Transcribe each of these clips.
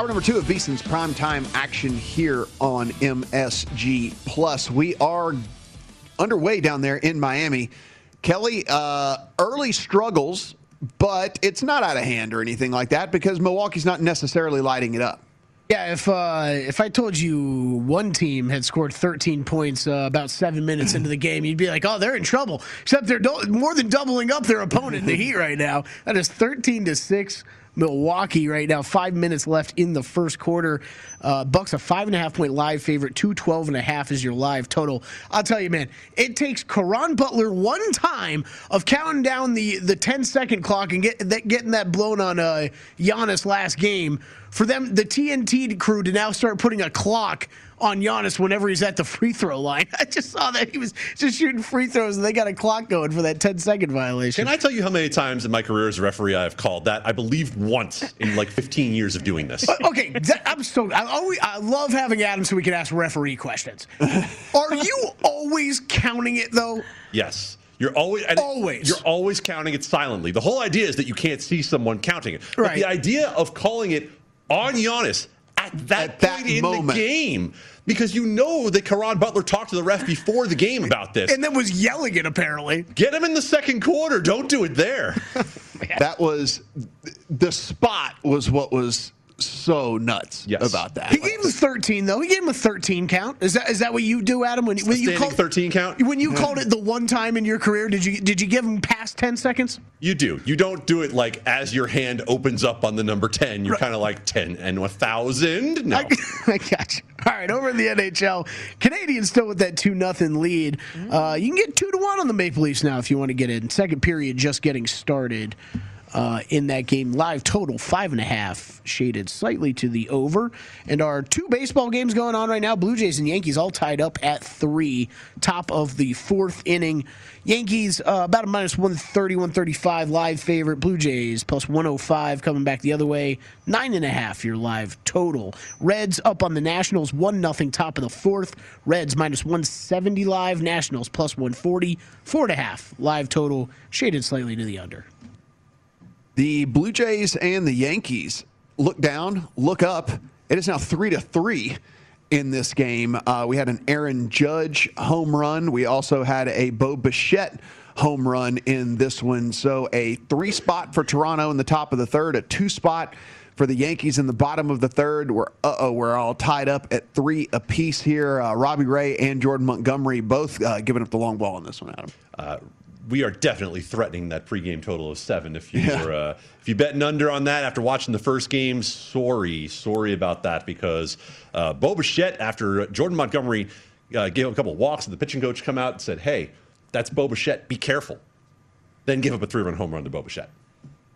Hour number two of VSiN's primetime action here on MSG Plus. We are underway down there in Miami. Kelly, uh, early struggles, but it's not out of hand or anything like that because Milwaukee's not necessarily lighting it up. Yeah, if uh, if I told you one team had scored 13 points uh, about seven minutes into the game, you'd be like, "Oh, they're in trouble." Except they're do- more than doubling up their opponent in the Heat right now. That is 13 to six. Milwaukee right now. Five minutes left in the first quarter. Uh, Bucks a five and a half point live favorite. Two twelve and a half is your live total. I'll tell you, man, it takes Caron Butler one time of counting down the the 10 second clock and get that, getting that blown on uh, Giannis last game for them, the TNT crew, to now start putting a clock on Giannis whenever he's at the free throw line. I just saw that he was just shooting free throws and they got a clock going for that 10 second violation. Can I tell you how many times in my career as a referee I've called that? I believe once in like 15 years of doing this. okay, I'm so I, always, I love having Adam so we can ask referee questions. Are you always counting it though? Yes. You're always always you're always counting it silently. The whole idea is that you can't see someone counting it. But right. the idea of calling it on Giannis at that At that point in moment. the game because you know that Caron Butler talked to the ref before the game about this. And then was yelling it apparently. Get him in the second quarter. Don't do it there. That was the spot was what was so nuts Yes. about that. He gave him 13 though. He gave him a 13 count. Is that is that what you do, Adam? When, when you Standing call 13 count? When you called it the one time in your career, did you did you give him past 10 seconds? You do. You don't do it like as your hand opens up on the number 10. You're kind of like 10 and a 1,000. No. I, I got you. All right, over in the NHL, Canadiens still with that two nothing lead. Uh, you can get two to one on the Maple Leafs now if you want to get in. Second period just getting started. Uh, in that game, live total five and a half, shaded slightly to the over. And our two baseball games going on right now Blue Jays and Yankees all tied up at three, top of the fourth inning. Yankees uh, about a minus 130, 135 live favorite. Blue Jays plus 105 coming back the other way. Nine and a half your live total. Reds up on the Nationals, 1 nothing top of the fourth. Reds minus 170 live. Nationals plus 140. Four and a half live total, shaded slightly to the under. The Blue Jays and the Yankees look down, look up. It is now three to three in this game. Uh, we had an Aaron Judge home run. We also had a Bo Bichette home run in this one. So a three spot for Toronto in the top of the third, a two spot for the Yankees in the bottom of the third. We're uh oh, we're all tied up at three apiece here. Uh, Robbie Ray and Jordan Montgomery both uh, giving up the long ball on this one, Adam. We are definitely threatening that pregame total of seven. If you yeah. were, uh, if you betting under on that after watching the first game, sorry, sorry about that because uh, Bo Bichette after Jordan Montgomery uh, gave a couple of walks, and the pitching coach come out and said, "Hey, that's Bo Bichette. Be careful." Then give up a three-run home run to Bo Bichette.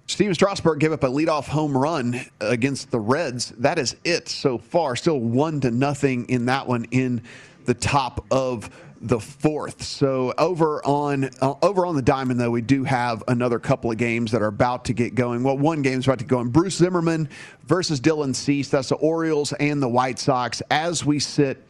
Stephen Strasburg gave up a leadoff home run against the Reds. That is it so far. Still one to nothing in that one in the top of the fourth. So over on uh, over on the diamond though, we do have another couple of games that are about to get going. Well, one game is about to go on. Bruce Zimmermann versus Dylan Cease. That's the Orioles and the White Sox. As we sit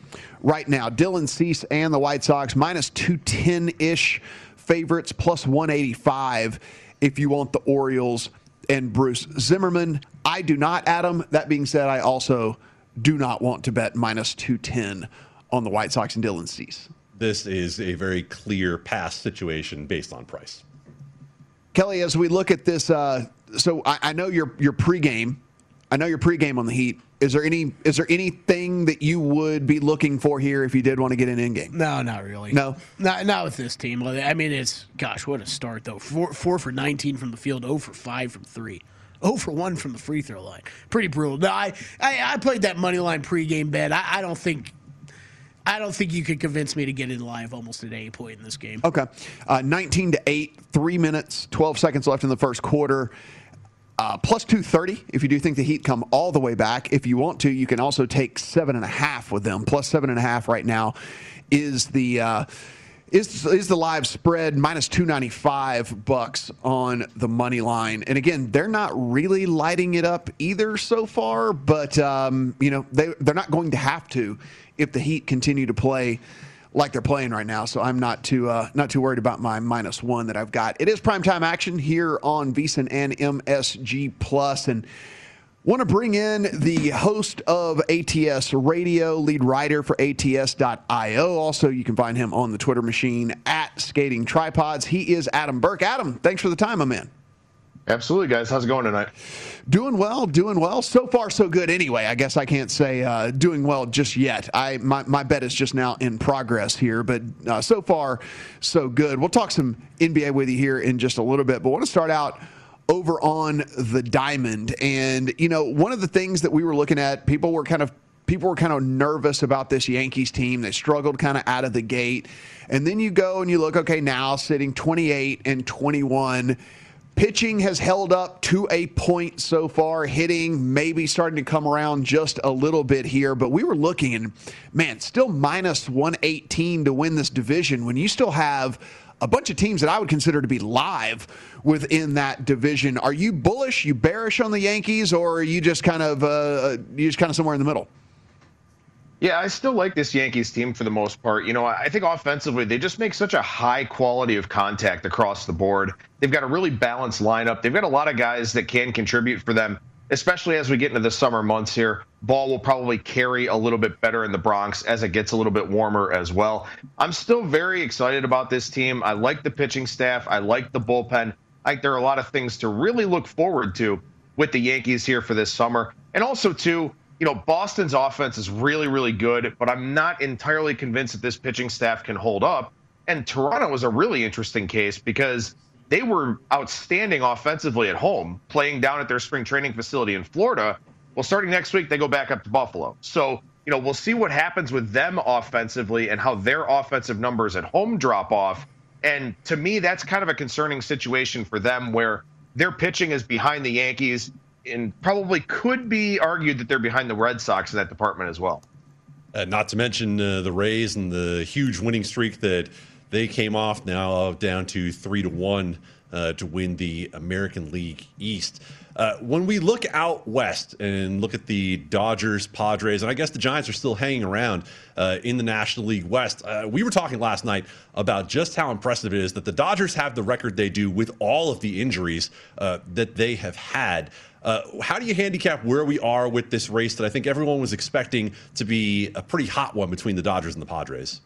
right now, Dylan Cease and the White Sox minus two ten ish favorites, plus one eighty five if you want the Orioles and Bruce Zimmermann. I do not, Adam. That being said, I also do not want to bet minus two ten on the White Sox and Dylan Cease this is a very clear pass situation based on price. Kelly, as we look at this, uh, so I, I, know your your pregame. I know your pregame on the Heat. Is there any is there anything that you would be looking for here if you did want to get an in game? No, not really. No, not not with this team. I mean, it's gosh, what a start though. Four four for nineteen from the field, zero oh for five from three. 0 for 1 from the free throw line. Pretty brutal. No, I, I, I played that money line pregame bet. I, I don't think I don't think you could convince me to get in live almost at any point in this game. Okay. Uh, 19 to 8, three minutes, 12 seconds left in the first quarter. Uh, plus 230 if you do think the Heat come all the way back. If you want to, you can also take seven and a half with them. Plus seven and a half right now is the. Uh, is, is the live spread minus 295 bucks on the money line and again they're not really lighting it up either so far but um, you know they, they're not going to have to if the Heat continue to play like they're playing right now. So I'm not too uh, not too worried about my minus one that I've got. It is primetime action here on VSiN and MSG Plus, and want to bring in the host of ATS Radio, lead writer for ATS.io. Also, you can find him on the Twitter machine at Skating Tripods. He is Adam Burke. Adam, thanks for the time, my man. Absolutely, guys. How's it going tonight? Doing well, doing well. So far, so good. Anyway, I guess I can't say uh, doing well just yet. I my, my bet is just now in progress here, but uh, so far, so good. We'll talk some NBA with you here in just a little bit, but I want to start out over on the diamond. And you know, one of the things that we were looking at, people were kind of people were kind of nervous about this Yankees team. They struggled kind of out of the gate, and then you go and you look, okay, now sitting 28 and 21 Pitching has held up to a point so far. Hitting maybe starting to come around just a little bit here, but we were looking and man, still minus 118 to win this division when you still have a bunch of teams that I would consider to be live within that division. Are you bullish? You bearish on the Yankees, or are you just kind of uh, you just kind of somewhere in the middle? Yeah, I still like this Yankees team for the most part. You know, I think offensively, they just make such a high quality of contact across the board. They've got a really balanced lineup. They've got a lot of guys that can contribute for them, especially as we get into the summer months here. Ball will probably carry a little bit better in the Bronx as it gets a little bit warmer as well. I'm still very excited about this team. I like the pitching staff, I like the bullpen. I there are a lot of things to really look forward to with the Yankees here for this summer. And also, too, you know, Boston's offense is really, really good, but I'm not entirely convinced that this pitching staff can hold up. And Toronto was a really interesting case because they were outstanding offensively at home, playing down at their spring training facility in Florida. Well, starting next week, they go back up to Buffalo. So, you know, we'll see what happens with them offensively and how their offensive numbers at home drop off. And to me, that's kind of a concerning situation for them where their pitching is behind the Yankees and probably could be argued that they're behind the Red Sox in that department as well. Uh, not to mention uh, the Rays and the huge winning streak that they came off now down to three to one uh, to win the American League East. Uh, when we look out west and look at the Dodgers, Padres, and I guess the Giants are still hanging around uh, in the National League West, uh, we were talking last night about just how impressive it is that the Dodgers have the record they do with all of the injuries that they have had. Uh, how do you handicap where we are with this race that I think everyone was expecting to be a pretty hot one between the Dodgers and the Padres?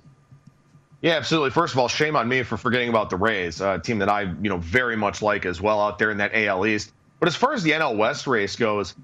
Yeah, absolutely. First of all, shame on me for forgetting about the Rays, a team that I, you know, very much like as well out there in that AL East. But as far as the NL West race goes,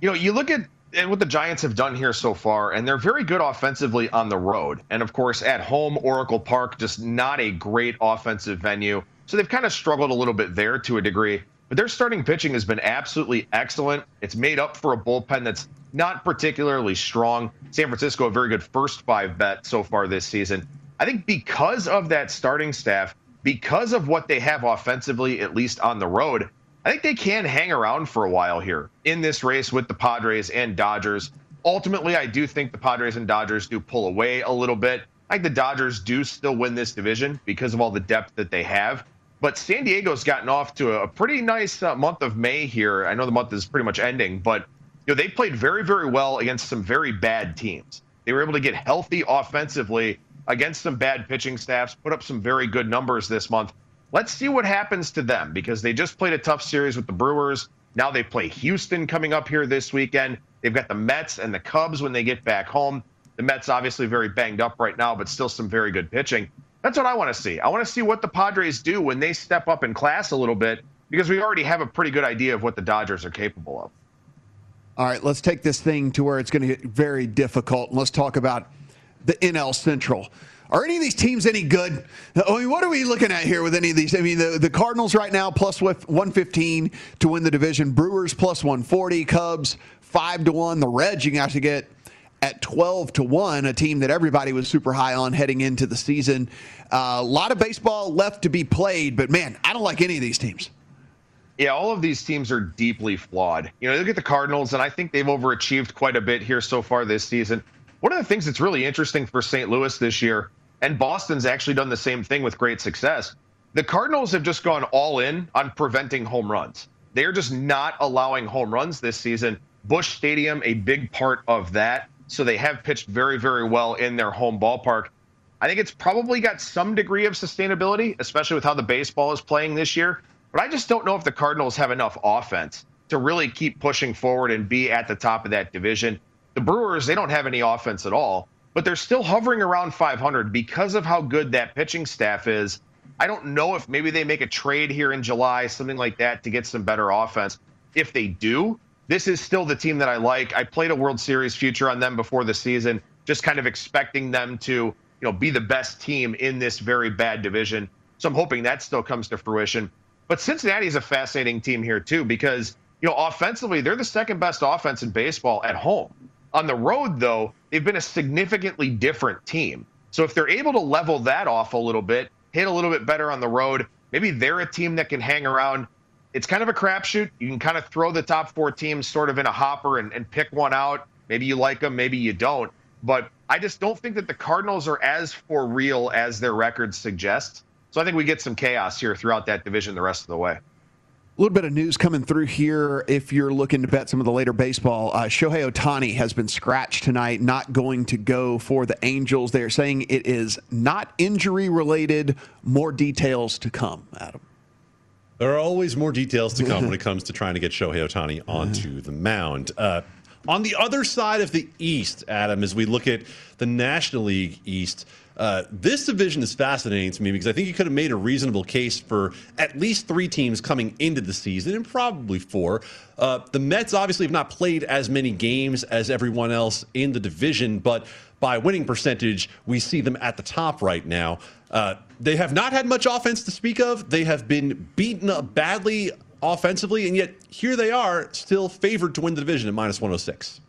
you know, you look at and what the Giants have done here so far, and they're very good offensively on the road. And of course, at home, Oracle Park, just not a great offensive venue. So they've kind of struggled a little bit there to a degree. But their starting pitching has been absolutely excellent. It's made up for a bullpen that's not particularly strong. San Francisco, a very good first five bet so far this season. I think because of that starting staff, because of what they have offensively, at least on the road, I think they can hang around for a while here in this race with the Padres and Dodgers. Ultimately, I do think the Padres and Dodgers do pull away a little bit. I think the Dodgers do still win this division because of all the depth that they have. But San Diego's gotten off to a pretty nice uh, month of May here. I know the month is pretty much ending, but you know they played very, very well against some very bad teams. They were able to get healthy offensively against some bad pitching staffs, put up some very good numbers this month. Let's see what happens to them because they just played a tough series with the Brewers. Now they play Houston coming up here this weekend. They've got the Mets and the Cubs when they get back home. The Mets obviously very banged up right now, but still some very good pitching. That's what I want to see. I want to see what the Padres do when they step up in class a little bit because we already have a pretty good idea of what the Dodgers are capable of. All right, let's take this thing to where it's going to get very difficult. And let's talk about the NL Central. Are any of these teams any good? I mean, what are we looking at here with any of these? I mean, the, the Cardinals right now plus 115 to win the division. Brewers plus 140. Cubs five to one. The Reds you can actually get at 12 to 1, a team that everybody was super high on heading into the season. Uh, a lot of baseball left to be played, but man, I don't like any of these teams. Yeah, all of these teams are deeply flawed. You know, look at the Cardinals, and I think they've overachieved quite a bit here so far this season. One of the things that's really interesting for St. Louis this year and Boston's actually done the same thing with great success. The Cardinals have just gone all in on preventing home runs. They're just not allowing home runs this season. Busch Stadium, a big part of that. So they have pitched very, very well in their home ballpark. I think it's probably got some degree of sustainability, especially with how the baseball is playing this year. But I just don't know if the Cardinals have enough offense to really keep pushing forward and be at the top of that division. The Brewers, they don't have any offense at all but they're still hovering around 500 because of how good that pitching staff is. I don't know if maybe they make a trade here in July, something like that, to get some better offense. If they do, this is still the team that I like. I played a World Series future on them before the season, just kind of expecting them to, you know, be the best team in this very bad division. So I'm hoping that still comes to fruition. But Cincinnati is a fascinating team here too because, you know, offensively, they're the second best offense in baseball at home. On the road, though, they've been a significantly different team. So if they're able to level that off a little bit, hit a little bit better on the road, maybe they're a team that can hang around. It's kind of a crapshoot. You can kind of throw the top four teams sort of in a hopper and, and pick one out. Maybe you like them, maybe you don't. But I just don't think that the Cardinals are as for real as their record suggests. So I think we get some chaos here throughout that division the rest of the way. A little bit of news coming through here. If you're looking to bet some of the later baseball, uh, Shohei Ohtani has been scratched tonight, not going to go for the Angels. They're saying it is not injury related. More details to come, Adam. There are always more details to come when it comes to trying to get Shohei Ohtani onto the mound. Uh, on the other side of the East, Adam, as we look at the National League East, uh, this division is fascinating to me because I think you could have made a reasonable case for at least three teams coming into the season and probably four. Uh, the Mets obviously have not played as many games as everyone else in the division, but by winning percentage, we see them at the top right now. Uh, they have not had much offense to speak of. They have been beaten up badly offensively, and yet here they are, still favored to win the division at minus 106.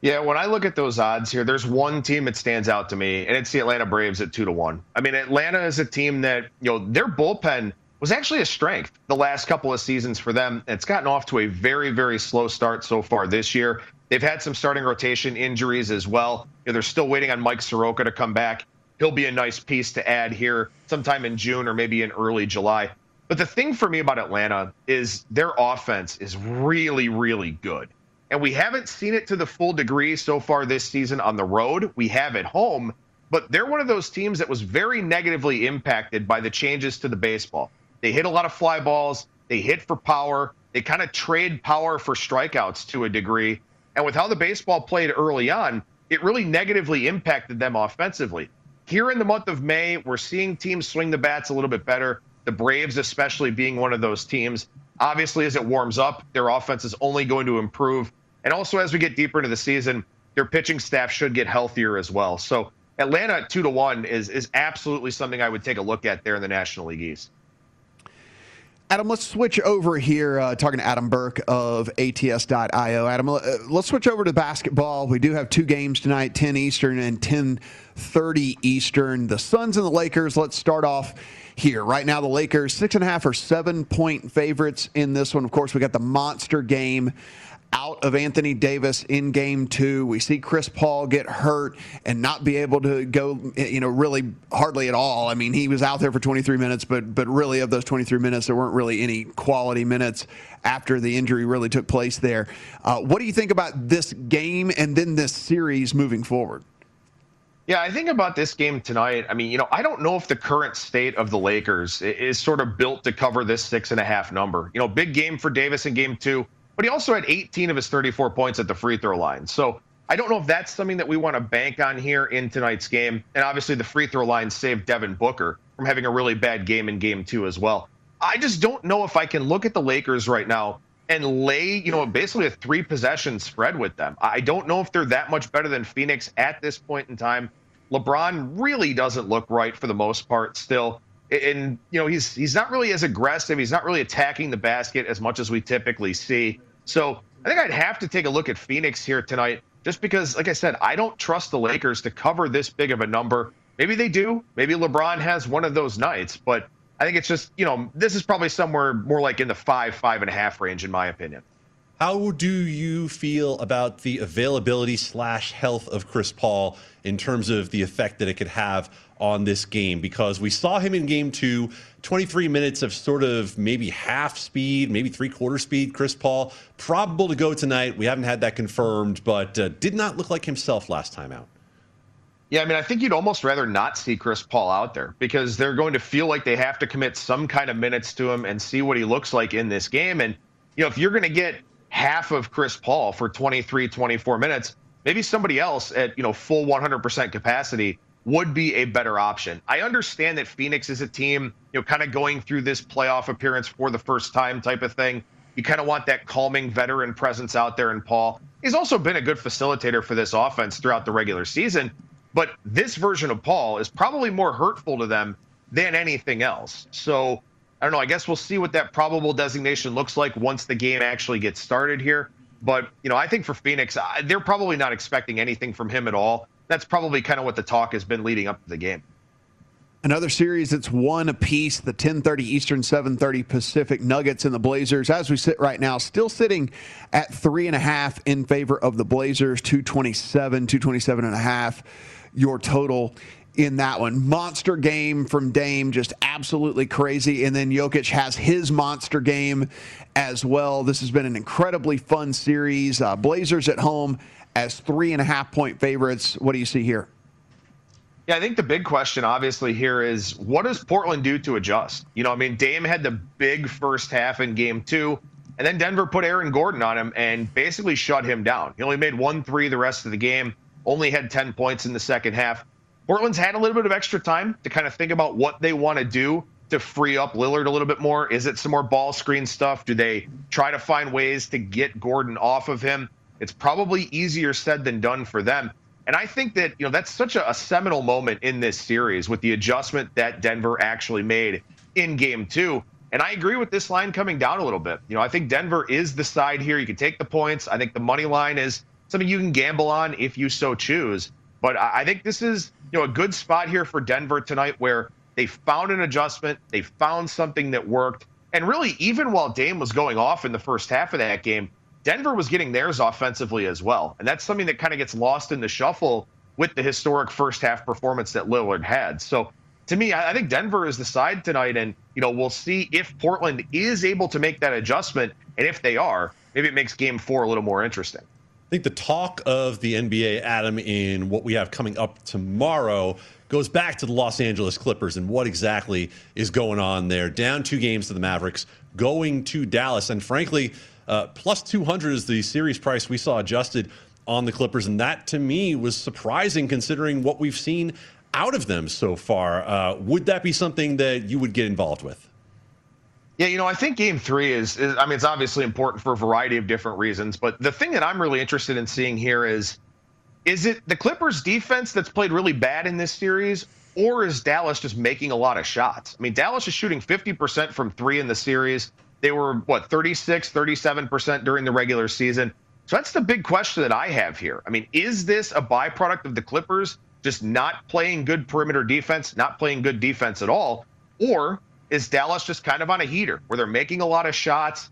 Yeah, when I look at those odds here, there's one team that stands out to me, and it's the Atlanta Braves at two to one. I mean, Atlanta is a team that, you know, their bullpen was actually a strength the last couple of seasons for them. It's gotten off to a very, very slow start so far this year. They've had some starting rotation injuries as well. You know, they're still waiting on Mike Soroka to come back. He'll be a nice piece to add here sometime in June or maybe in early July. But the thing for me about Atlanta is their offense is really, really good. And we haven't seen it to the full degree so far this season on the road. We have at home, but they're one of those teams that was very negatively impacted by the changes to the baseball. They hit a lot of fly balls, they hit for power, they kind of trade power for strikeouts to a degree. And with how the baseball played early on, it really negatively impacted them offensively. Here in the month of May, we're seeing teams swing the bats a little bit better. The Braves, especially, being one of those teams. Obviously, as it warms up, their offense is only going to improve. And also, as we get deeper into the season, their pitching staff should get healthier as well. So, Atlanta at two to one is is absolutely something I would take a look at there in the National League East. Adam, let's switch over here. Uh, talking to Adam Burke of ATS.io. Adam, uh, let's switch over to basketball. We do have two games tonight, 10 Eastern and 10:30 Eastern. The Suns and the Lakers. Let's start off here. Right now, the Lakers six and a half or seven point favorites in this one. Of course, we got the monster game out of Anthony Davis in game two. We see Chris Paul get hurt and not be able to go, you know, really hardly at all. I mean, he was out there for 23 minutes, but but really of those 23 minutes, there weren't really any quality minutes after the injury really took place there. Uh, what do you think about this game and then this series moving forward? Yeah, I think about this game tonight. I mean, you know, I don't know if the current state of the Lakers is sort of built to cover this six and a half number. You know, big game for Davis in game two but he also had 18 of his 34 points at the free throw line. So I don't know if that's something that we want to bank on here in tonight's game. And obviously, the free throw line saved Devin Booker from having a really bad game in game two as well. I just don't know if I can look at the Lakers right now and lay, you know, basically a three possession spread with them. I don't know if they're that much better than Phoenix at this point in time. LeBron really doesn't look right for the most part still and you know he's he's not really as aggressive. He's not really attacking the basket as much as we typically see. So I think I'd have to take a look at Phoenix here tonight, just because, like I said, I don't trust the Lakers to cover this big of a number. Maybe they do. Maybe LeBron has one of those nights, but I think it's just you know this is probably somewhere more like in the five five and a half range in my opinion. How do you feel about the availability slash health of Chris Paul in terms of the effect that it could have on this game? Because we saw him in game two, 23 minutes of sort of maybe half speed, maybe three quarter speed. Chris Paul, probable to go tonight. We haven't had that confirmed, but uh, did not look like himself last time out. Yeah, I mean, I think you'd almost rather not see Chris Paul out there because they're going to feel like they have to commit some kind of minutes to him and see what he looks like in this game. And, you know, if you're going to get half of Chris Paul for 23, 24 minutes, maybe somebody else at, you know, full 100% capacity would be a better option. I understand that Phoenix is a team, you know, kind of going through this playoff appearance for the first time type of thing. You kind of want that calming veteran presence out there in Paul. He's also been a good facilitator for this offense throughout the regular season, but this version of Paul is probably more hurtful to them than anything else. So I don't know. I guess we'll see what that probable designation looks like once the game actually gets started here. But, you know, I think for Phoenix, they're probably not expecting anything from him at all. That's probably kind of what the talk has been leading up to the game. Another series that's one apiece, the 10:30 Eastern, 7:30 Pacific Nuggets and the Blazers. As we sit right now, still sitting at three and a half in favor of the Blazers, 227, 227 and a half. Your total in that one. Monster game from Dame, just absolutely crazy. And then Jokic has his monster game as well. This has been an incredibly fun series. Uh, Blazers at home as three and a half point favorites. What do you see here? Yeah, I think the big question obviously here is what does Portland do to adjust? You know, I mean, Dame had the big first half in game two, and then Denver put Aaron Gordon on him and basically shut him down. He only made one three the rest of the game, only had 10 points in the second half. Portland's had a little bit of extra time to kind of think about what they want to do to free up Lillard a little bit more. Is it some more ball screen stuff? Do they try to find ways to get Gordon off of him? It's probably easier said than done for them. And I think that, you know, that's such a, a seminal moment in this series with the adjustment that Denver actually made in game two. And I agree with this line coming down a little bit. You know, I think Denver is the side here. You can take the points. I think the money line is something you can gamble on if you so choose. But I think this is, you know, a good spot here for Denver tonight where they found an adjustment, they found something that worked. And really, even while Dame was going off in the first half of that game, Denver was getting theirs offensively as well. And that's something that kind of gets lost in the shuffle with the historic first half performance that Lillard had. So to me, I think Denver is the side tonight, and you know we'll see if Portland is able to make that adjustment, and if they are, maybe it makes Game Four a little more interesting. I think the talk of the NBA, Adam, in what we have coming up tomorrow goes back to the Los Angeles Clippers and what exactly is going on there. Down two games to the Mavericks, going to Dallas, and frankly, uh, plus 200 is the series price we saw adjusted on the Clippers, and that to me was surprising considering what we've seen out of them so far. Uh, would that be something that you would get involved with? Yeah, you know, I think game three is, is, I mean, it's obviously important for a variety of different reasons, but the thing that I'm really interested in seeing here is is it the Clippers defense that's played really bad in this series, or is Dallas just making a lot of shots? I mean, Dallas is shooting 50% from three in the series. They were, what, 36, 37% during the regular season. So that's the big question that I have here. I mean, is this a byproduct of the Clippers just not playing good perimeter defense, not playing good defense at all? Or is Dallas just kind of on a heater where they're making a lot of shots?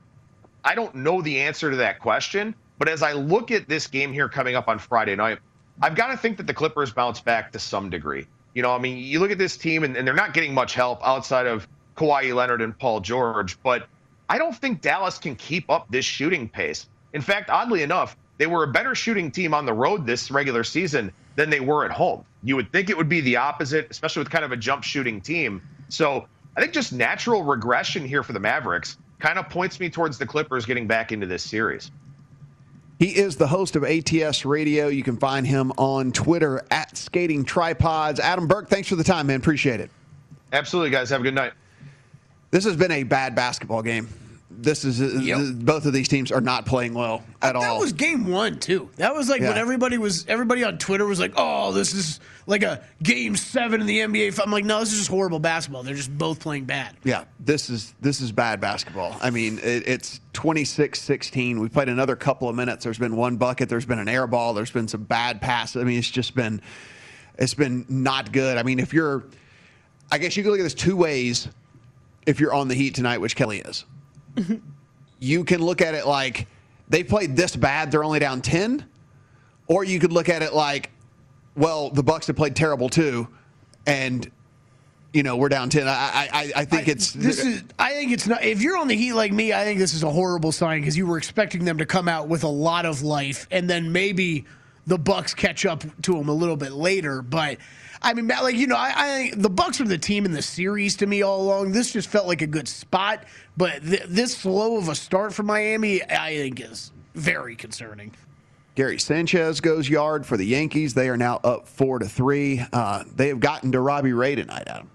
I don't know the answer to that question. But as I look at this game here coming up on Friday night, I've got to think that the Clippers bounce back to some degree. You know, I mean, you look at this team and, and they're not getting much help outside of Kawhi Leonard and Paul George, but I don't think Dallas can keep up this shooting pace. In fact, oddly enough, they were a better shooting team on the road this regular season than they were at home. You would think it would be the opposite, especially with kind of a jump shooting team. So I think just natural regression here for the Mavericks kind of points me towards the Clippers getting back into this series. He is the host of ATS Radio. You can find him on Twitter at Skating Tripods. Adam Burke, thanks for the time, man. Appreciate it. Absolutely, guys. Have a good night. This has been a bad basketball game this is uh, yep. both of these teams are not playing well at that all. That was game one too. That was like yeah. when everybody was everybody on Twitter was like, "Oh, this is like a game seven in the NBA." I'm like, no, this is just horrible basketball. They're just both playing bad. Yeah, this is this is bad basketball. I mean, it, it's 26-16. We played another couple of minutes. There's been one bucket. There's been an air ball. There's been some bad passes. I mean, it's just been it's been not good. I mean, if you're, I guess you can look at this two ways. If you're on the Heat tonight, which Kelly is you can look at it like they played this bad, they're only down 10. Or you could look at it like, well, the Bucks have played terrible too, and you know we're down 10. I I, I think I, it's this is I think it's not. If you're on the Heat like me, I think this is a horrible sign because you were expecting them to come out with a lot of life, and then maybe the Bucks catch up to them a little bit later, but. I mean, like you know, I, I the Bucks are the team in the series to me all along. This just felt like a good spot, but th- this slow of a start for Miami, I think, is very concerning. Gary Sanchez goes yard for the Yankees. They are now up four to three. Uh, they have gotten to Robbie Ray tonight, Adam.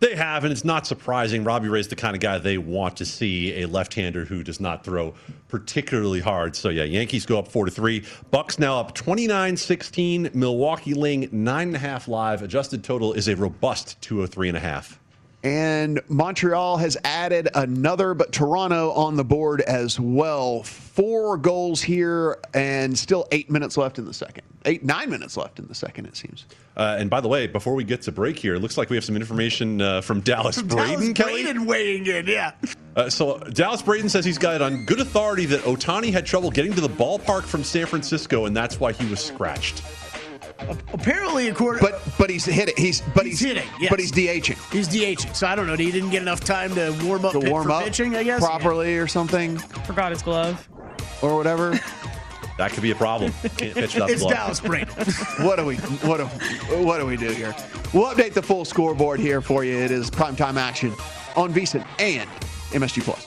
They have, and it's not surprising. Robbie Ray's the kind of guy they want to see, a left-hander who does not throw particularly hard. So yeah, Yankees go up four to three. Bucks now up 29-16. Milwaukee laying nine and a half live. Adjusted total is a robust 203 and a half. And Montreal has added another, but Toronto on the board as well. Four goals here, and still eight minutes left in the second. Eight, nine minutes left in the second, it seems. Uh, and by the way, before we get to break here, it looks like we have some information uh, from Dallas from Braden. Dallas Braden weighing in, yeah. Uh, so Dallas Braden says he's got it on good authority that Ohtani had trouble getting to the ballpark from San Francisco, and that's why he was scratched. Apparently, according but but he's hitting. He's but he's, he's hitting. Yes. But he's DHing. He's DHing. So I don't know. He didn't get enough time to warm up to warm up pitching. I guess properly yeah. or something. Forgot his glove or whatever. That could be a problem. Can't pitch without it's glove. Dallas Braden. what do we what do what do we do here? We'll update the full scoreboard here for you. It is primetime action on VSiN and MSG Plus.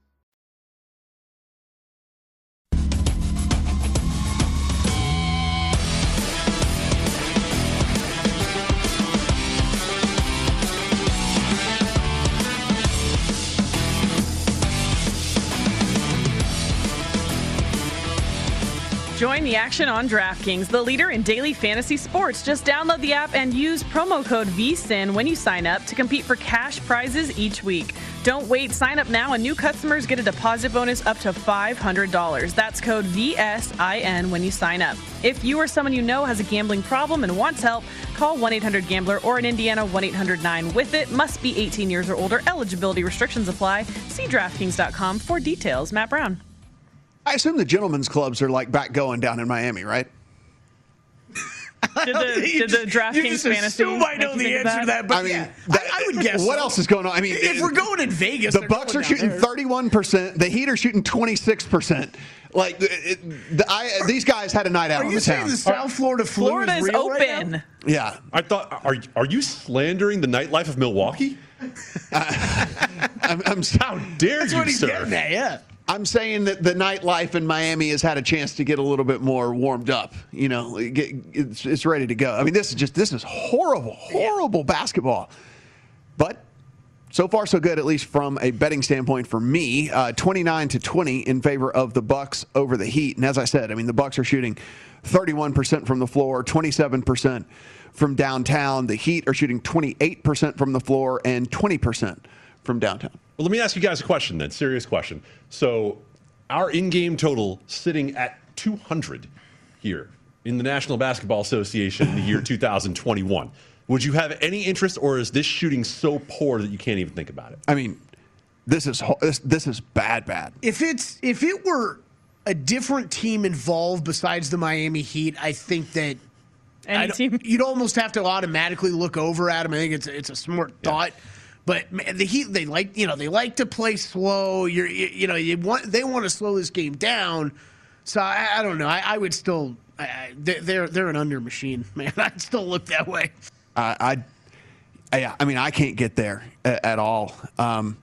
Join the action on DraftKings, the leader in daily fantasy sports. Just download the app and use promo code VSIN when you sign up to compete for cash prizes each week. Don't wait, sign up now, and new customers get a deposit bonus up to $500. That's code VSIN when you sign up. If you or someone you know has a gambling problem and wants help, call 1 800 Gambler or in Indiana 1 800 9 with it. Must be 18 years or older. Eligibility restrictions apply. See DraftKings.com for details. Matt Brown. I assume the gentlemen's clubs are like back going down in Miami, right? Did the, did the DraftKings just fantasy? assume I make know the think of answer to that, but yeah, I, I would guess. What so. else is going on? I mean, if we're going in Vegas, the Bucks are shooting thirty-one percent. The Heat are shooting twenty-six percent. Like it, the, I, these guys had a night out Are on you the saying town. the South Florida flu Florida is is real right open. now? yeah, I thought, are are you slandering the nightlife of Milwaukee? I'm, I'm, How dare That's you, what he's sir? getting at. Yeah. I'm saying that the nightlife in Miami has had a chance to get a little bit more warmed up. You know, get, it's, it's ready to go. I mean, this is just this is horrible, horrible basketball. But so far, so good, at least from a betting standpoint for me. Uh, 29 to 20 in favor of the Bucks over the Heat. And as I said, I mean, the Bucks are shooting 31% from the floor, 27% from downtown. The Heat are shooting 28% from the floor and 20% from downtown. Well, let me ask you guys a question then. Serious question. So, our in-game total sitting at 200 here in the National Basketball Association in the year 2021. Would you have any interest, or is this shooting so poor that you can't even think about it? I mean, this is this, this is bad, bad. If it's if it were a different team involved besides the Miami Heat, I think that Any team. you'd almost have to automatically look over at them. I think it's it's a smart thought. But man, the Heat, they like you know they like to play slow. You're you, know you want they want to slow this game down. So I, I don't know. I, I would still I, I, they- they're they're an under machine, man. I'd still look that way. I, I, I mean, I can't get there at, at all. Um,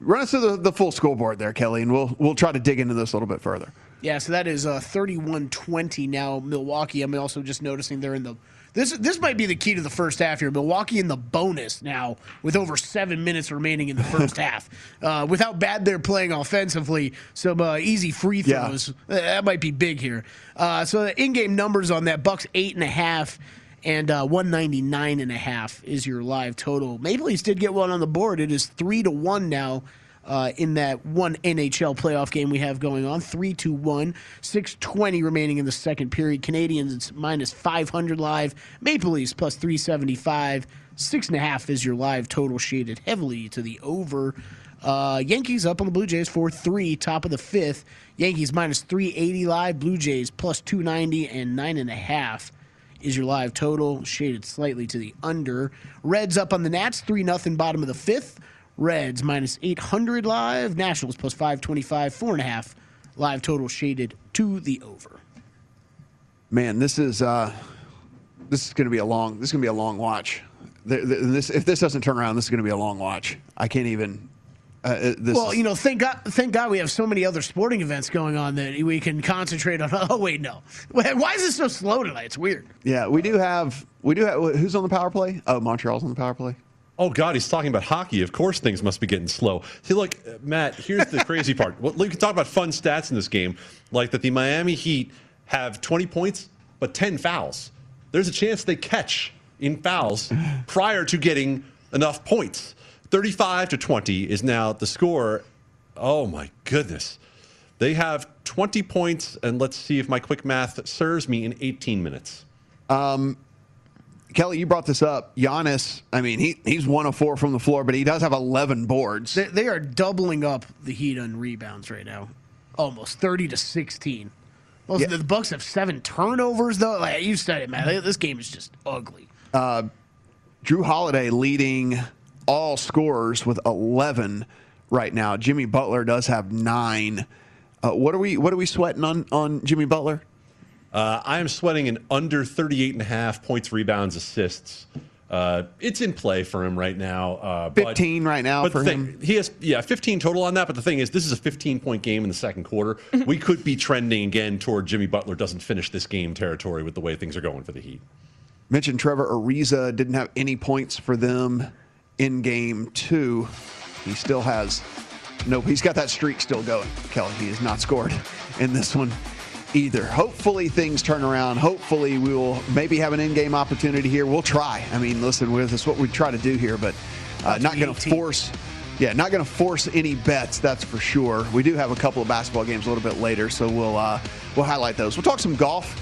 Run us through the, the full scoreboard there, Kelly, and we'll we'll try to dig into this a little bit further. Yeah, so that is uh, 31-20 now, Milwaukee. I'm also just noticing they're in the this this might be the key to the first half here. Milwaukee in the bonus now with over seven minutes remaining in the first half. Uh, with how bad they're playing offensively, some uh, easy free throws uh, that might be big here. Uh, so the in-game numbers on that: Bucks eight and a half and uh, 199 and a half is your live total. Maple Leafs did get one on the board. It is three to one now. Uh, in that one NHL playoff game we have going on, three to one, six twenty remaining in the second period. Canadiens minus five hundred live, Maple Leafs plus three seventy five. Six and a half is your live total shaded heavily to the over. Uh, Yankees up on the Blue Jays for three, top of the fifth. Yankees minus 380 live, Blue Jays plus 290 and nine and a half is your live total, shaded slightly to the under. Reds up on the Nats, 3 0 bottom of the fifth. Reds minus 800 live, Nationals plus 525, 4.5 live total shaded to the over. Man, this is uh, this is going to be a long this is going to be a long watch. This, if this doesn't turn around, this is going to be a long watch. I can't even. Uh, well, you know, thank God, thank God we have so many other sporting events going on that we can concentrate on. Oh wait, no, why is this so slow tonight? It's weird. Yeah, we do have we do have who's on the power play? Oh, Montreal's on the power play. Oh God, he's talking about hockey. Of course, things must be getting slow. See, look, Matt. Here's the crazy part. Well, we can talk about fun stats in this game, like that the Miami Heat have 20 points but 10 fouls. There's a chance they catch in fouls prior to getting enough points. 35 to 20 is now the score. Oh my goodness. They have 20 points, and let's see if my quick math serves me in 18 minutes. Um, Kelly, you brought this up. Giannis, I mean, he, he's one of four from the floor, but he does have 11 boards. They, they are doubling up the Heat on rebounds right now, almost 30 to 16. Well, yeah. the Bucks have seven turnovers, though. Like you said it, man. This game is just ugly. Uh, Jrue Holiday leading all scorers with 11 right now. Jimmy Butler does have nine. Uh, what are we What are we sweating on on Jimmy Butler? Uh, I am sweating an under 38 and a half points, rebounds, assists. Uh, it's in play for him right now. Uh, 15 right now for thing, him. He has, yeah, 15 total on that. But the thing is, this is a 15 point game in the second quarter. we could be trending again toward Jimmy Butler doesn't finish this game territory with the way things are going for the Heat. Mentioned Trevor Ariza didn't have any points for them in game two. He still has, nope, he's got that streak still going. Kelly, he has not scored in this one either. Hopefully things turn around. Hopefully we will maybe have an in-game opportunity here. We'll try. I mean, listen, this is what we try to do here, but uh, not going to force. Yeah, not going to force any bets. That's for sure. We do have a couple of basketball games a little bit later, so we'll uh, we'll highlight those. We'll talk some golf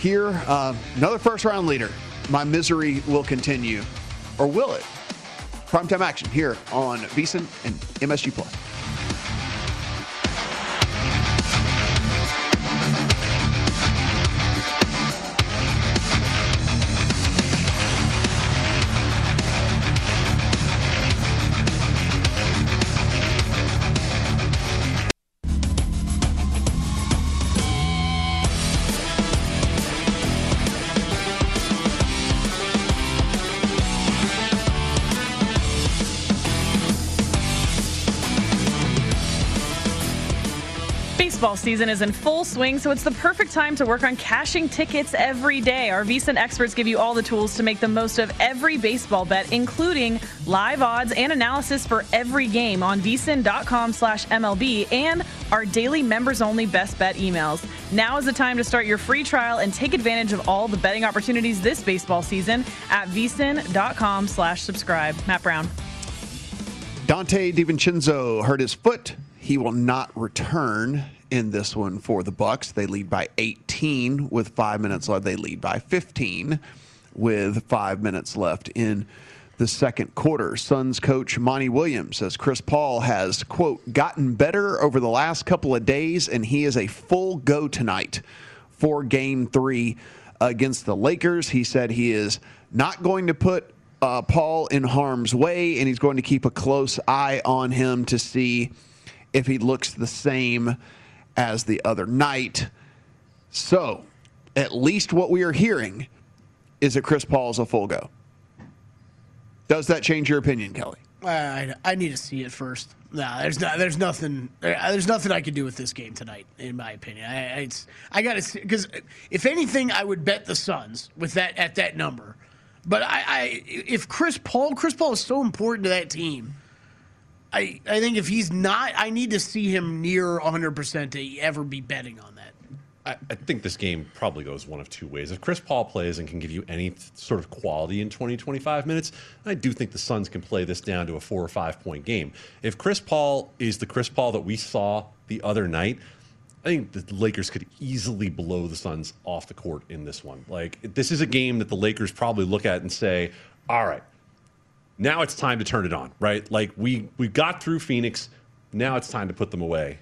here. Uh, another first round leader. My misery will continue, or will it? Primetime action here on VSIN and MSG Plus. Baseball season is in full swing, so it's the perfect time to work on cashing tickets every day. Our VSIN experts give you all the tools to make the most of every baseball bet, including live odds and analysis for every game on vsin.com slash MLB and our daily members-only best bet emails. Now is the time to start your free trial and take advantage of all the betting opportunities this baseball season at vsin.com slash subscribe. Matt Brown. Donte DiVincenzo hurt his foot he will not return in this one for the Bucks. They lead by 18 with five minutes left. They lead by 15 with five minutes left in the second quarter. Suns coach Monty Williams says Chris Paul has, quote, gotten better over the last couple of days, and he is a full go tonight for game three against the Lakers. He said he is not going to put uh, Paul in harm's way, and he's going to keep a close eye on him to see if he looks the same as the other night. So, at least what we are hearing is that Chris Paul is a full go. Does that change your opinion, Kelly? I, I need to see it first. No, there's not. There's nothing. There's nothing I can do with this game tonight, in my opinion. I, I, I got to because if anything, I would bet the Suns with that at that number. But I, I, if Chris Paul, Chris Paul is so important to that team. I, I think if he's not, I need to see him near 100 percent to ever be betting on that. I, I think this game probably goes one of two ways. If Chris Paul plays and can give you any sort of quality in 20, 25 minutes, I do think the Suns can play this down to a four or five point game. If Chris Paul is the Chris Paul that we saw the other night, I think the Lakers could easily blow the Suns off the court in this one. Like, this is a game that the Lakers probably look at and say, all right, now it's time to turn it on, right? Like, we, we got through Phoenix. Now it's time to put them away.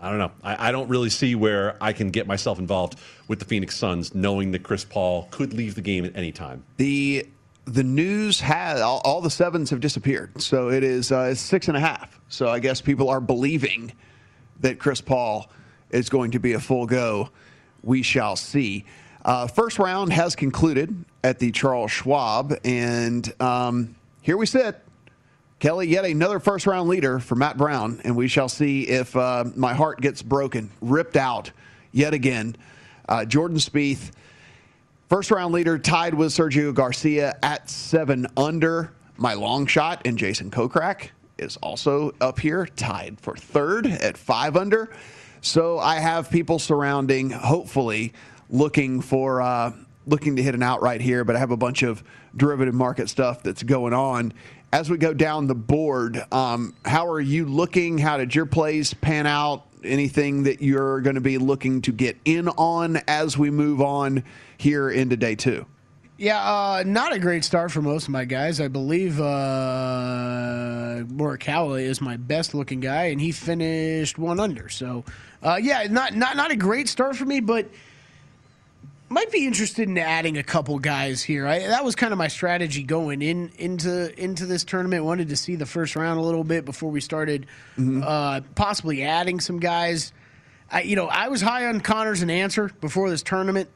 I don't know. I, I, don't really see where I can get myself involved with the Phoenix Suns, knowing that Chris Paul could leave the game at any time. The the news has all, all the sevens have disappeared, so it is uh, six and a half. So I guess people are believing that Chris Paul is going to be a full go. We shall see. Uh, first round has concluded at the Charles Schwab, and um, here we sit. Kelly, yet another first round leader for Matt Brown, and we shall see if uh, my heart gets broken, ripped out yet again. Uh, Jordan Spieth, first round leader, tied with Sergio Garcia at seven under. My long shot, and Jason Kokrak is also up here, tied for third at five under. So I have people surrounding, hopefully, looking for uh, looking to hit an outright here, but I have a bunch of derivative market stuff that's going on as we go down the board, um, how are you looking? How did your plays pan out? Anything that you're going to be looking to get in on as we move on here into day two? Yeah, uh, not a great start for most of my guys. I believe uh, Morikawa is my best looking guy, and he finished one under. So, uh, yeah, not not not a great start for me, but might be interested in adding a couple guys here. I, that was kind of my strategy going in into into this tournament. Wanted to see the first round a little bit before we started, mm-hmm. uh, possibly adding some guys. I, you know, I was high on Conners and Ancer before this tournament.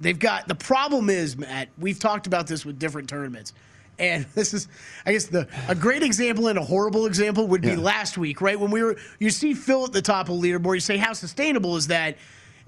They've got the problem is Matt. We've talked about this with different tournaments, and this is, I guess, the a great example and a horrible example would be yeah. last week, right? When we were, you see Phil at the top of the leaderboard. You say, how sustainable is that?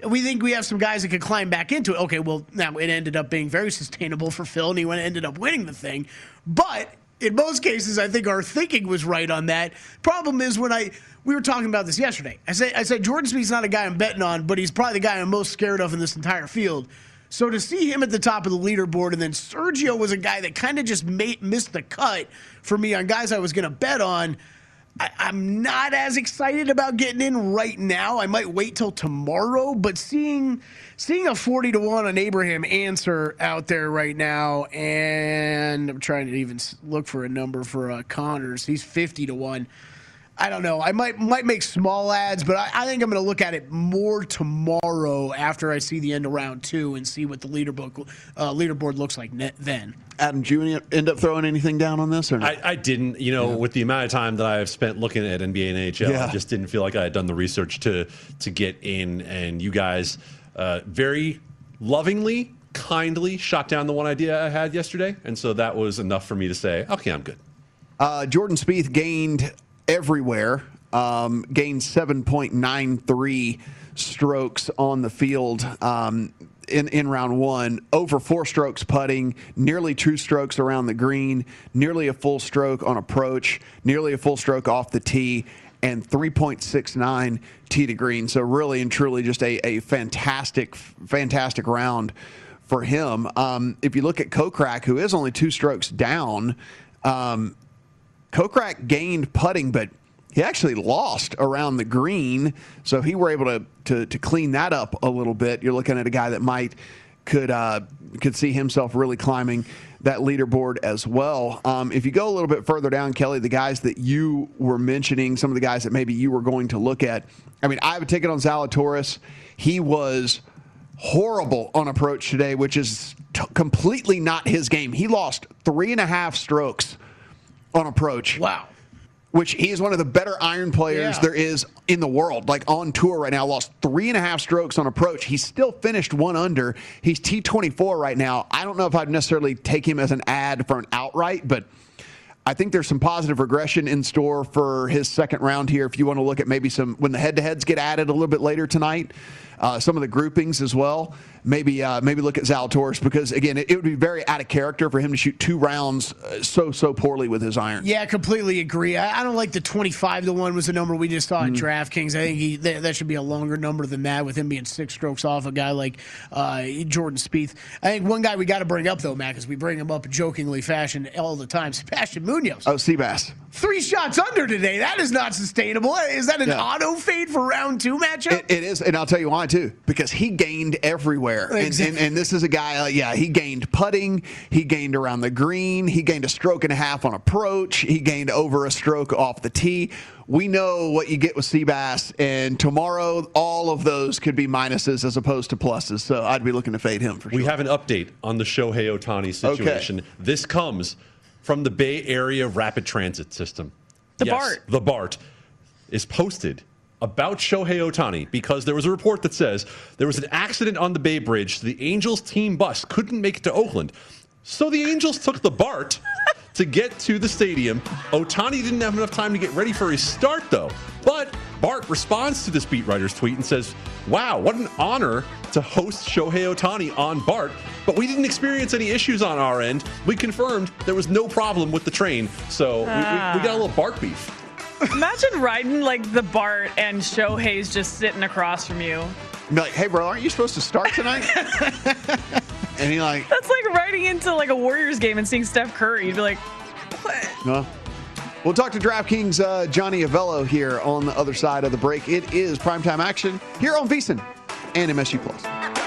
We think we have some guys that could climb back into it. Okay, well, now it ended up being very sustainable for Phil, and he ended up winning the thing. But in most cases, I think our thinking was right on that. Problem is when I we were talking about this yesterday. I said I said Jordan Spieth's not a guy I'm betting on, but he's probably the guy I'm most scared of in this entire field. So to see him at the top of the leaderboard, and then Sergio was a guy that kind of just made, missed the cut for me on guys I was going to bet on. I, am not as excited about getting in right now. I might wait till tomorrow, but seeing seeing a 40 to 1 on Abraham Ancer out there right now, and I'm trying to even look for a number for uh, Conners. He's 50 to 1. I don't know. I might might make small ads, but I, I think I'm going to look at it more tomorrow after I see the end of round two and see what the leaderboard uh, leaderboard looks like then. Adam, did you end up throwing anything down on this or I, I, didn't. You know, yeah. with the amount of time that I've spent looking at NBA and NHL, yeah. I just didn't feel like I had done the research to to get in. And you guys uh, very lovingly, kindly shot down the one idea I had yesterday, and so that was enough for me to say, okay, I'm good. Uh, Jordan Spieth gained everywhere. Um, gained 7.93 strokes on the field um, in, in round one, over four strokes putting, nearly two strokes around the green, nearly a full stroke on approach, nearly a full stroke off the tee, and 3.69 tee to green. So, really and truly, just a, a fantastic, fantastic round for him. Um, if you look at Kokrak, who is only two strokes down, um, Kokrak gained putting, but he actually lost around the green, so he were able to, to, to clean that up a little bit. You're looking at a guy that might could uh, could see himself really climbing that leaderboard as well. Um, if you go a little bit further down, Kelly, the guys that you were mentioning, some of the guys that maybe you were going to look at. I mean, I have a ticket on Zalatoris. He was horrible on approach today, which is t- completely not his game. He lost three and a half strokes on approach. Wow. Which he is one of the better iron players yeah. there is in the world. Like on tour right now, lost three and a half strokes on approach. He's still finished one under. He's T24 right now. I don't know if I'd necessarily take him as an ad for an outright, but I think there's some positive regression in store for his second round here. If you want to look at maybe some when the head-to-heads get added a little bit later tonight, uh, some of the groupings as well. Maybe uh, maybe look at Zalatoris because again, it, it, would be very out of character for him to shoot two rounds uh, so so poorly with his iron. Yeah, I completely agree. I, I, don't like the 25 to one was the number we just saw mm-hmm. at DraftKings. I think he, that, that, should be a longer number than that with him being six strokes off a guy like uh, Jordan Spieth. I think one guy we got to bring up though, Matt, because we bring him up jokingly fashion all the time. Sebastian Munoz. Oh, Seabass. Three shots under today. That is not sustainable. Is that an yeah. auto fade for round two matchup? it, it is, and I'll tell you why too. Because he gained everywhere, exactly. and, and, and, this is a guy. Uh, yeah, he gained putting. He gained around the green. He gained a stroke and a half on approach. He gained over a stroke off the tee. We know what you get with Seabass, and tomorrow all of those could be minuses as opposed to pluses. So I'd be looking to fade him for sure. We have an update on the Shohei Ohtani situation. Okay. This comes from the Bay Area Rapid Transit System. The yes, BART. The BART is posted about Shohei Ohtani because there was a report that says there was an accident on the Bay Bridge. So the Angels team bus couldn't make it to Oakland. So the Angels took the BART to get to the stadium. Ohtani didn't have enough time to get ready for his start, though. But Bart responds to this beat writer's tweet and says, Wow, what an honor to host Shohei Ohtani on BART. But we didn't experience any issues on our end. We confirmed there was no problem with the train. So uh. we, we, we got a little BART beef. Imagine riding like the BART and Shohei's just sitting across from you. Be like, hey, bro, aren't you supposed to start tonight? and he like, that's like riding into like a Warriors game and seeing Steph Curry. You'd be like, what? No. We'll talk to DraftKings uh, Johnny Avello here on the other side of the break. It is primetime action here on VSIN and MSG Plus.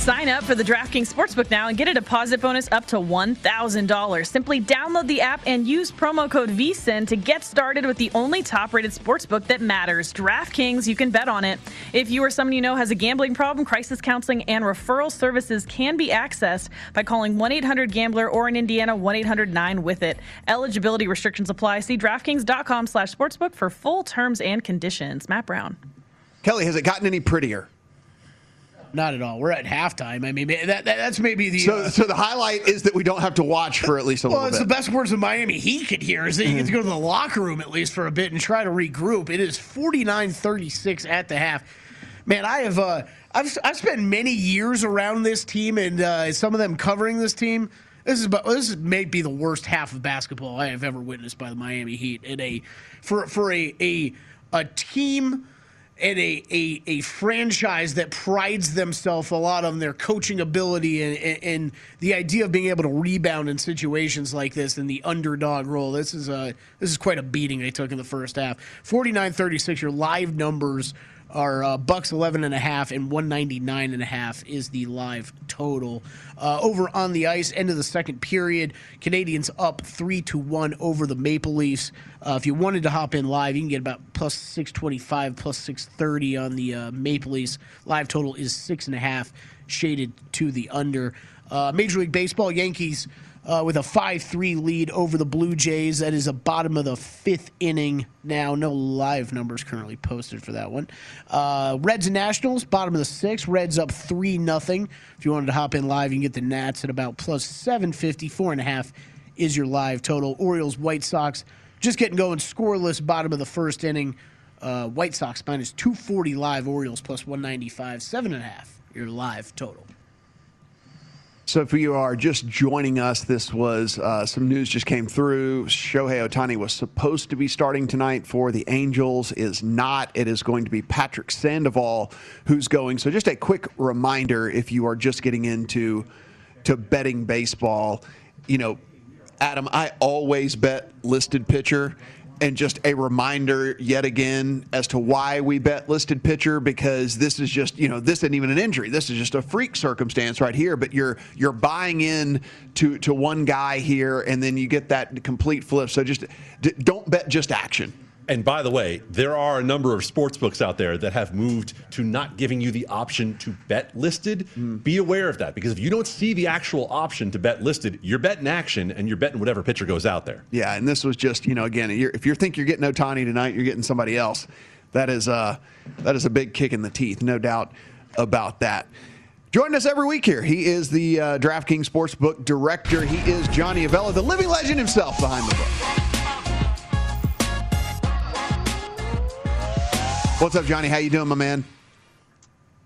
Sign up for the DraftKings Sportsbook now and get a deposit bonus up to $1,000. Simply download the app and use promo code VSIN to get started with the only top rated sportsbook that matters. DraftKings, you can bet on it. If you or someone you know has a gambling problem, crisis counseling and referral services can be accessed by calling 1 800 Gambler or in Indiana 1 800 9 with it. Eligibility restrictions apply. See DraftKings.com slash sportsbook for full terms and conditions. Matt Brown. Kelly, has it gotten any prettier? Not at all. We're at halftime. I mean, that, that that's maybe the. So, uh, so the highlight is that we don't have to watch for at least a well, little Well, it's bit. the best words of Miami Heat could hear is that you get to go to the locker room at least for a bit and try to regroup. It is 49-36 at the half. Man, I have uh, I've I've spent many years around this team and uh, some of them covering this team. This is about, this is may be the worst half of basketball I have ever witnessed by the Miami Heat. In a for for a a a team and a, a, a franchise that prides themselves a lot on their coaching ability and, and, and, the idea of being able to rebound in situations like this in the underdog role. This is a this is quite a beating they took in the first half. 49-36, your live numbers are uh, bucks 11 and a half and 199 and a half is the live total. Uh, over on the ice end of the second period Canadiens up 3 to 1 over the maple leafs. Uh, if you wanted to hop in live you can get about plus 625 plus 630 on the uh, maple leafs. Live total is six and a half shaded to the under. Uh, major league baseball yankees uh, with a 5 3 lead over the Blue Jays. That is a bottom of the fifth inning now. No live numbers currently posted for that one. Uh, Reds and Nationals, bottom of the sixth. Reds up 3 nothing. If you wanted to hop in live, you can get the Nats at about plus 750. Four and a half is your live total. Orioles, White Sox, just getting going scoreless, bottom of the first inning. Uh, White Sox minus 240 live, Orioles plus 195. Seven and a half, your live total. So, if you are just joining us, this was uh, some news just came through. Shohei Ohtani was supposed to be starting tonight for the Angels, is not. It is going to be Patrick Sandoval who's going. So, just a quick reminder if you are just getting into to betting baseball, you know, Adam, I always bet listed pitcher. And just a reminder yet again as to why we bet listed pitcher because this is just you know this isn't even an injury. This is just a freak circumstance right here but you're you're buying in to to one guy here and then you get that complete flip. So just d- don't bet just action And by the way, there are a number of sports books out there that have moved to not giving you the option to bet listed. Be aware of that because if you don't see the actual option to bet listed, you're betting action and you're betting whatever pitcher goes out there. Yeah, and this was just you know again, if you think you're getting Ohtani tonight, you're getting somebody else. That is uh, that is a big kick in the teeth, no doubt about that. Joining us every week here, he is the uh, DraftKings Sportsbook director. He is Johnny Avello, the living legend himself behind the book. What's up, Johnny? How you doing, my man?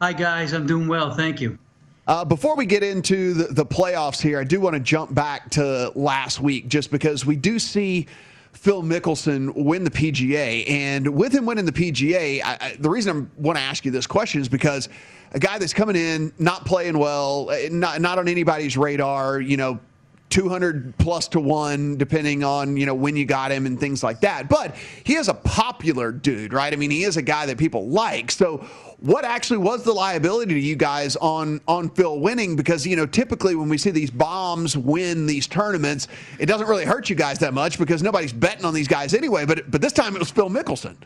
Hi, guys. I'm doing well. Thank you. Uh, before we get into the, the playoffs here, I do want to jump back to last week just because we do see Phil Mickelson win the PGA. And with him winning the PGA, I, I, the reason I want to ask you this question is because a guy that's coming in, not playing well, eh, not, not on anybody's radar, you know, 200 plus to one, depending on, you know, when you got him and things like that. But he is a popular dude, right? I mean, he is a guy that people like. So what actually was the liability to you guys on on Phil winning? Because you know, typically when we see these bombs win these tournaments, it doesn't really hurt you guys that much because nobody's betting on these guys anyway. But but this time it was Phil Mickelson.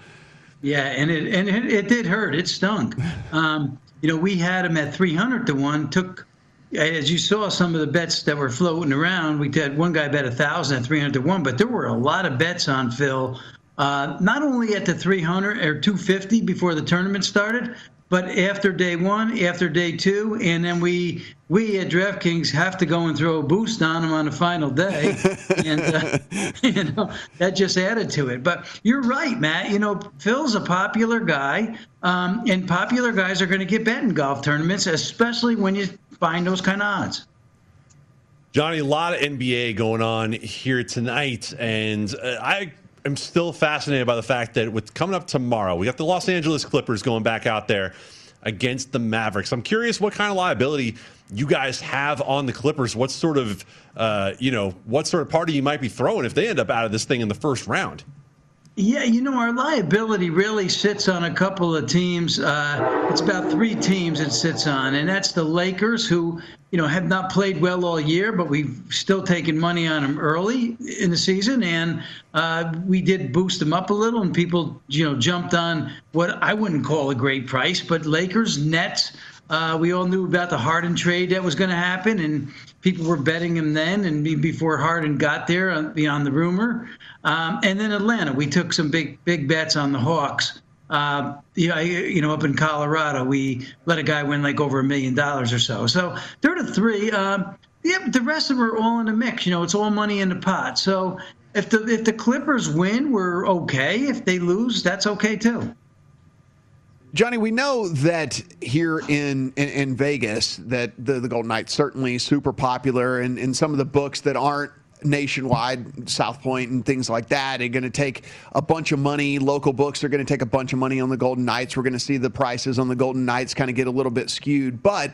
Yeah, and it and it, it did hurt. It stunk. Um, you know, we had him at 300 to one. Took as you saw some of the bets that were floating around. We had one guy bet a thousand at 300 to one, but there were a lot of bets on Phil. Uh, not only at the 300 or 250 before the tournament started, but after day one, after day two, and then we we at DraftKings have to go and throw a boost on them on the final day, and uh, you know that just added to it. But you're right, Matt. You know Phil's a popular guy, um, and popular guys are going to get bet in golf tournaments, especially when you find those kind of odds. Johnny, a lot of NBA going on here tonight, and uh, I am still fascinated by the fact that with coming up tomorrow, we got the Los Angeles Clippers going back out there against the Mavericks. I'm curious what kind of liability you guys have on the Clippers. What sort of, uh, you know, what sort of party you might be throwing if they end up out of this thing in the first round. Yeah, you know, our liability really sits on a couple of teams. Uh, it's about three teams it sits on, and that's the Lakers, who, you know, have not played well all year, but we've still taken money on them early in the season. And uh, we did boost them up a little, and people, you know, jumped on what I wouldn't call a great price, but Lakers, Nets. Uh, we all knew about the Harden trade that was going to happen, and people were betting him then and before Harden got there uh, beyond the rumor. Um, and then Atlanta, we took some big big bets on the Hawks. Uh, yeah, you know, up in Colorado, we let a guy win like over a million dollars or so. So they're the three. Um, yeah, the rest of them are all in the mix. You know, it's all money in the pot. So if the if the Clippers win, we're okay. If they lose, that's okay too. Johnny, we know that here in, in, in Vegas that the, the Golden Knights certainly super popular, and, and some of the books that aren't nationwide, South Point and things like that, are going to take a bunch of money. Local books are going to take a bunch of money on the Golden Knights. We're going to see the prices on the Golden Knights kind of get a little bit skewed, but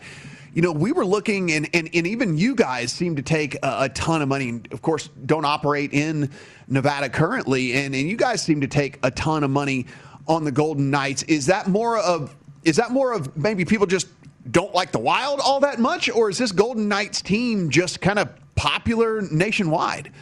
you know, we were looking, and, and, and even you guys seem to take a, a, ton of money. Of course, don't operate in Nevada currently, and, and you guys seem to take a ton of money on the Golden Knights. Is that more of is that more of maybe people just don't like the Wild all that much, or is this Golden Knights team just kind of popular nationwide?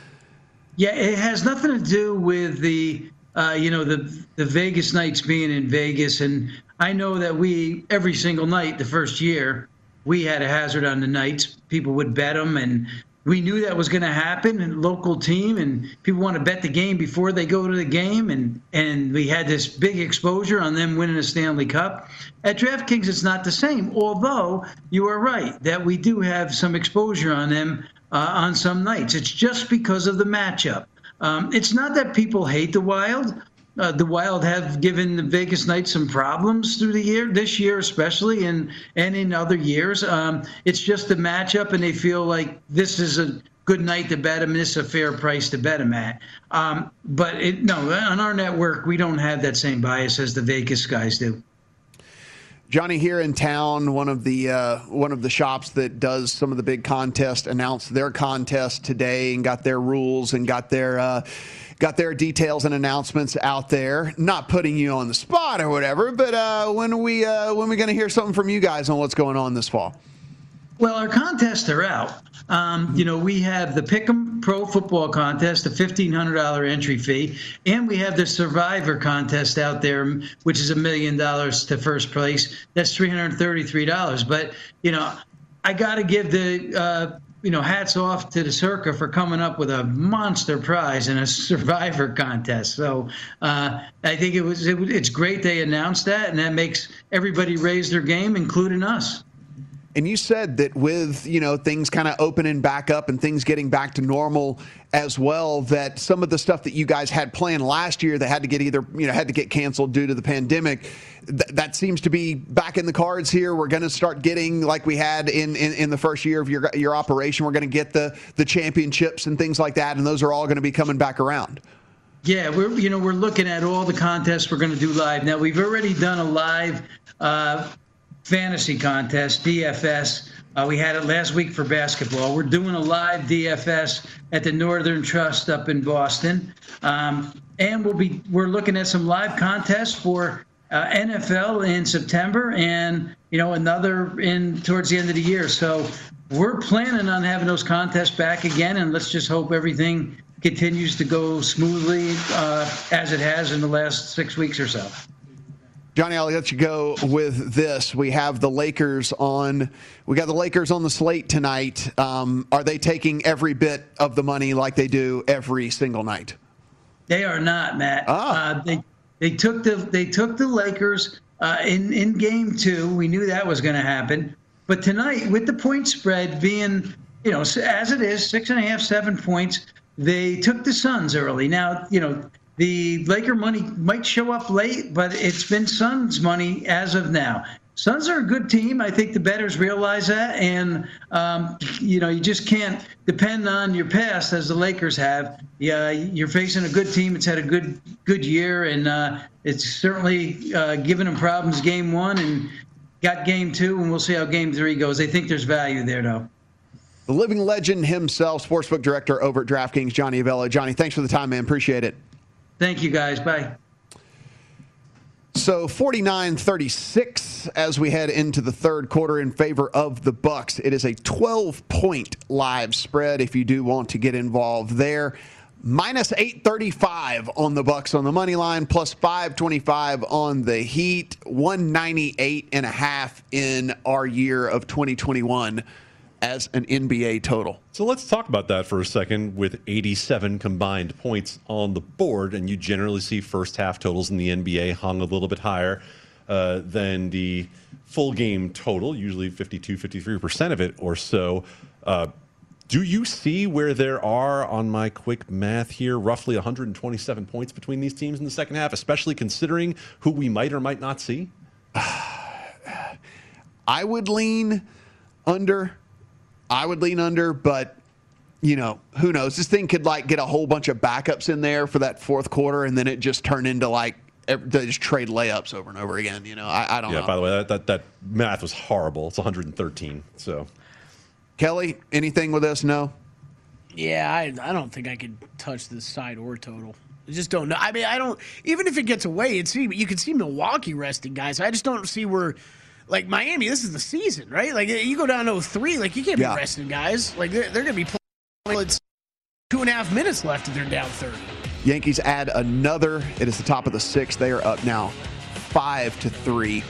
Yeah, it has nothing to do with the uh, you know the the Vegas Knights being in Vegas, and I know that we every single night the first year we had a hazard on the Knights. People would bet them, and we knew that was going to happen and local team and people want to bet the game before they go to the game and and we had this big exposure on them winning a Stanley Cup at DraftKings it's not the same although you are right that we do have some exposure on them uh, on some nights it's just because of the matchup um, it's not that people hate the wild uh, the Wild have given the Vegas Knights some problems through the year, this year especially, and and in other years. Um, it's just the matchup, and they feel like this is a good night to bet them. This is a fair price to bet them at. Um, but it, no, on our network, we don't have that same bias as the Vegas guys do. Johnny here in town, one of the uh, one of the shops that does some of the big contests, announced their contest today and got their rules and got their. Uh, got their details and announcements out there. Not putting you on the spot or whatever, but uh, when we uh, when we going to hear something from you guys on what's going on this fall? Well, our contests are out. Um, you know, we have the Pick'em Pro Football Contest, a $1,500 entry fee, and we have the Survivor Contest out there, which is a million dollars to first place. That's $333. But, you know, I got to give the uh, you know, hats off to the Circa for coming up with a monster prize in a Survivor contest. So uh, I think it was it, it's great they announced that, and that makes everybody raise their game, including us. And you said that with you know things kind of opening back up and things getting back to normal as well, that some of the stuff that you guys had planned last year that had to get either you know had to get canceled due to the pandemic, th- that seems to be back in the cards here. We're going to start getting like we had in, in in the first year of your your operation. We're going to get the the championships and things like that, and those are all going to be coming back around. Yeah, we're you know we're looking at all the contests we're going to do live. Now we've already done a live uh, fantasy contest, DFS. Uh, we had it last week for basketball. We're doing a live DFS at the Northern Trust up in Boston, um, and we'll be we're looking at some live contests for uh, NFL in September, and you know another in towards the end of the year. So we're planning on having those contests back again, and let's just hope everything continues to go smoothly uh, as it has in the last six weeks or so. Johnny, I'll let you go with this. We have the Lakers on. We got the Lakers on the slate tonight. Um, are they taking every bit of the money like they do every single night? They are not, Matt. Ah. Uh, they they took the they took the Lakers uh, in in game two. We knew that was going to happen. But tonight, with the point spread being, you know, as it is, six and a half, seven points, they took the Suns early. Now, you know, the Laker money might show up late, but it's been Suns money as of now. Suns are a good team. I think the bettors realize that, and um, you know you just can't depend on your past as the Lakers have. Yeah, you're facing a good team. It's had a good good year, and uh, it's certainly uh, given them problems game one, and got game two, and we'll see how game three goes. They think there's value there, though. The living legend himself, sportsbook director over at DraftKings, Johnny Avello. Johnny, thanks for the time, man. Appreciate it. Thank you, guys. Bye. So 49-36 as we head into the third quarter in favor of the Bucks. It is a 12-point live spread if you do want to get involved there. Minus 835 on the Bucks on the money line, plus 525 on the Heat, 198 and a half in our year of 2021 as an NBA total. So let's talk about that for a second with 87 combined points on the board. And you generally see first half totals in the NBA hung a little bit higher uh, than the full game total, usually 52, 53% of it or so. Uh, do you see where there are, on my quick math here, roughly 127 points between these teams in the second half, especially considering who we might or might not see? I would lean under I would lean under, but you know, who knows? This thing could like get a whole bunch of backups in there for that fourth quarter, and then it just turn into like they just trade layups over and over again. You know, I, I don't yeah, know. by the way, that, that, that math was horrible. It's 113. So, Kelly, anything with us? No. Yeah, I, I don't think I could touch this side or total. I just don't know. I mean, I don't. Even if it gets away, it's you can see Milwaukee resting guys. I just don't see where like Miami, this is the season, right? Like you go down to 3, like you can't yeah. be resting guys. Like they're, they're going to be playing. It's two and a half minutes left, and they're down 30. Yankees add another. It is the top of the sixth. They are up now, five to three,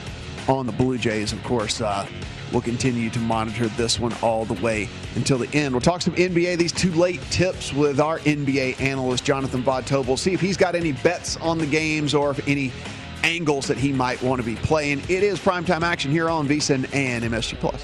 on the Blue Jays. Of course, uh, we'll continue to monitor this one all the way until the end. We'll talk some NBA. These two late tips with our NBA analyst Jonathan Von Tobel. See if he's got any bets on the games or if any angles that he might want to be playing. It is primetime action here on VSIN and MSG Plus.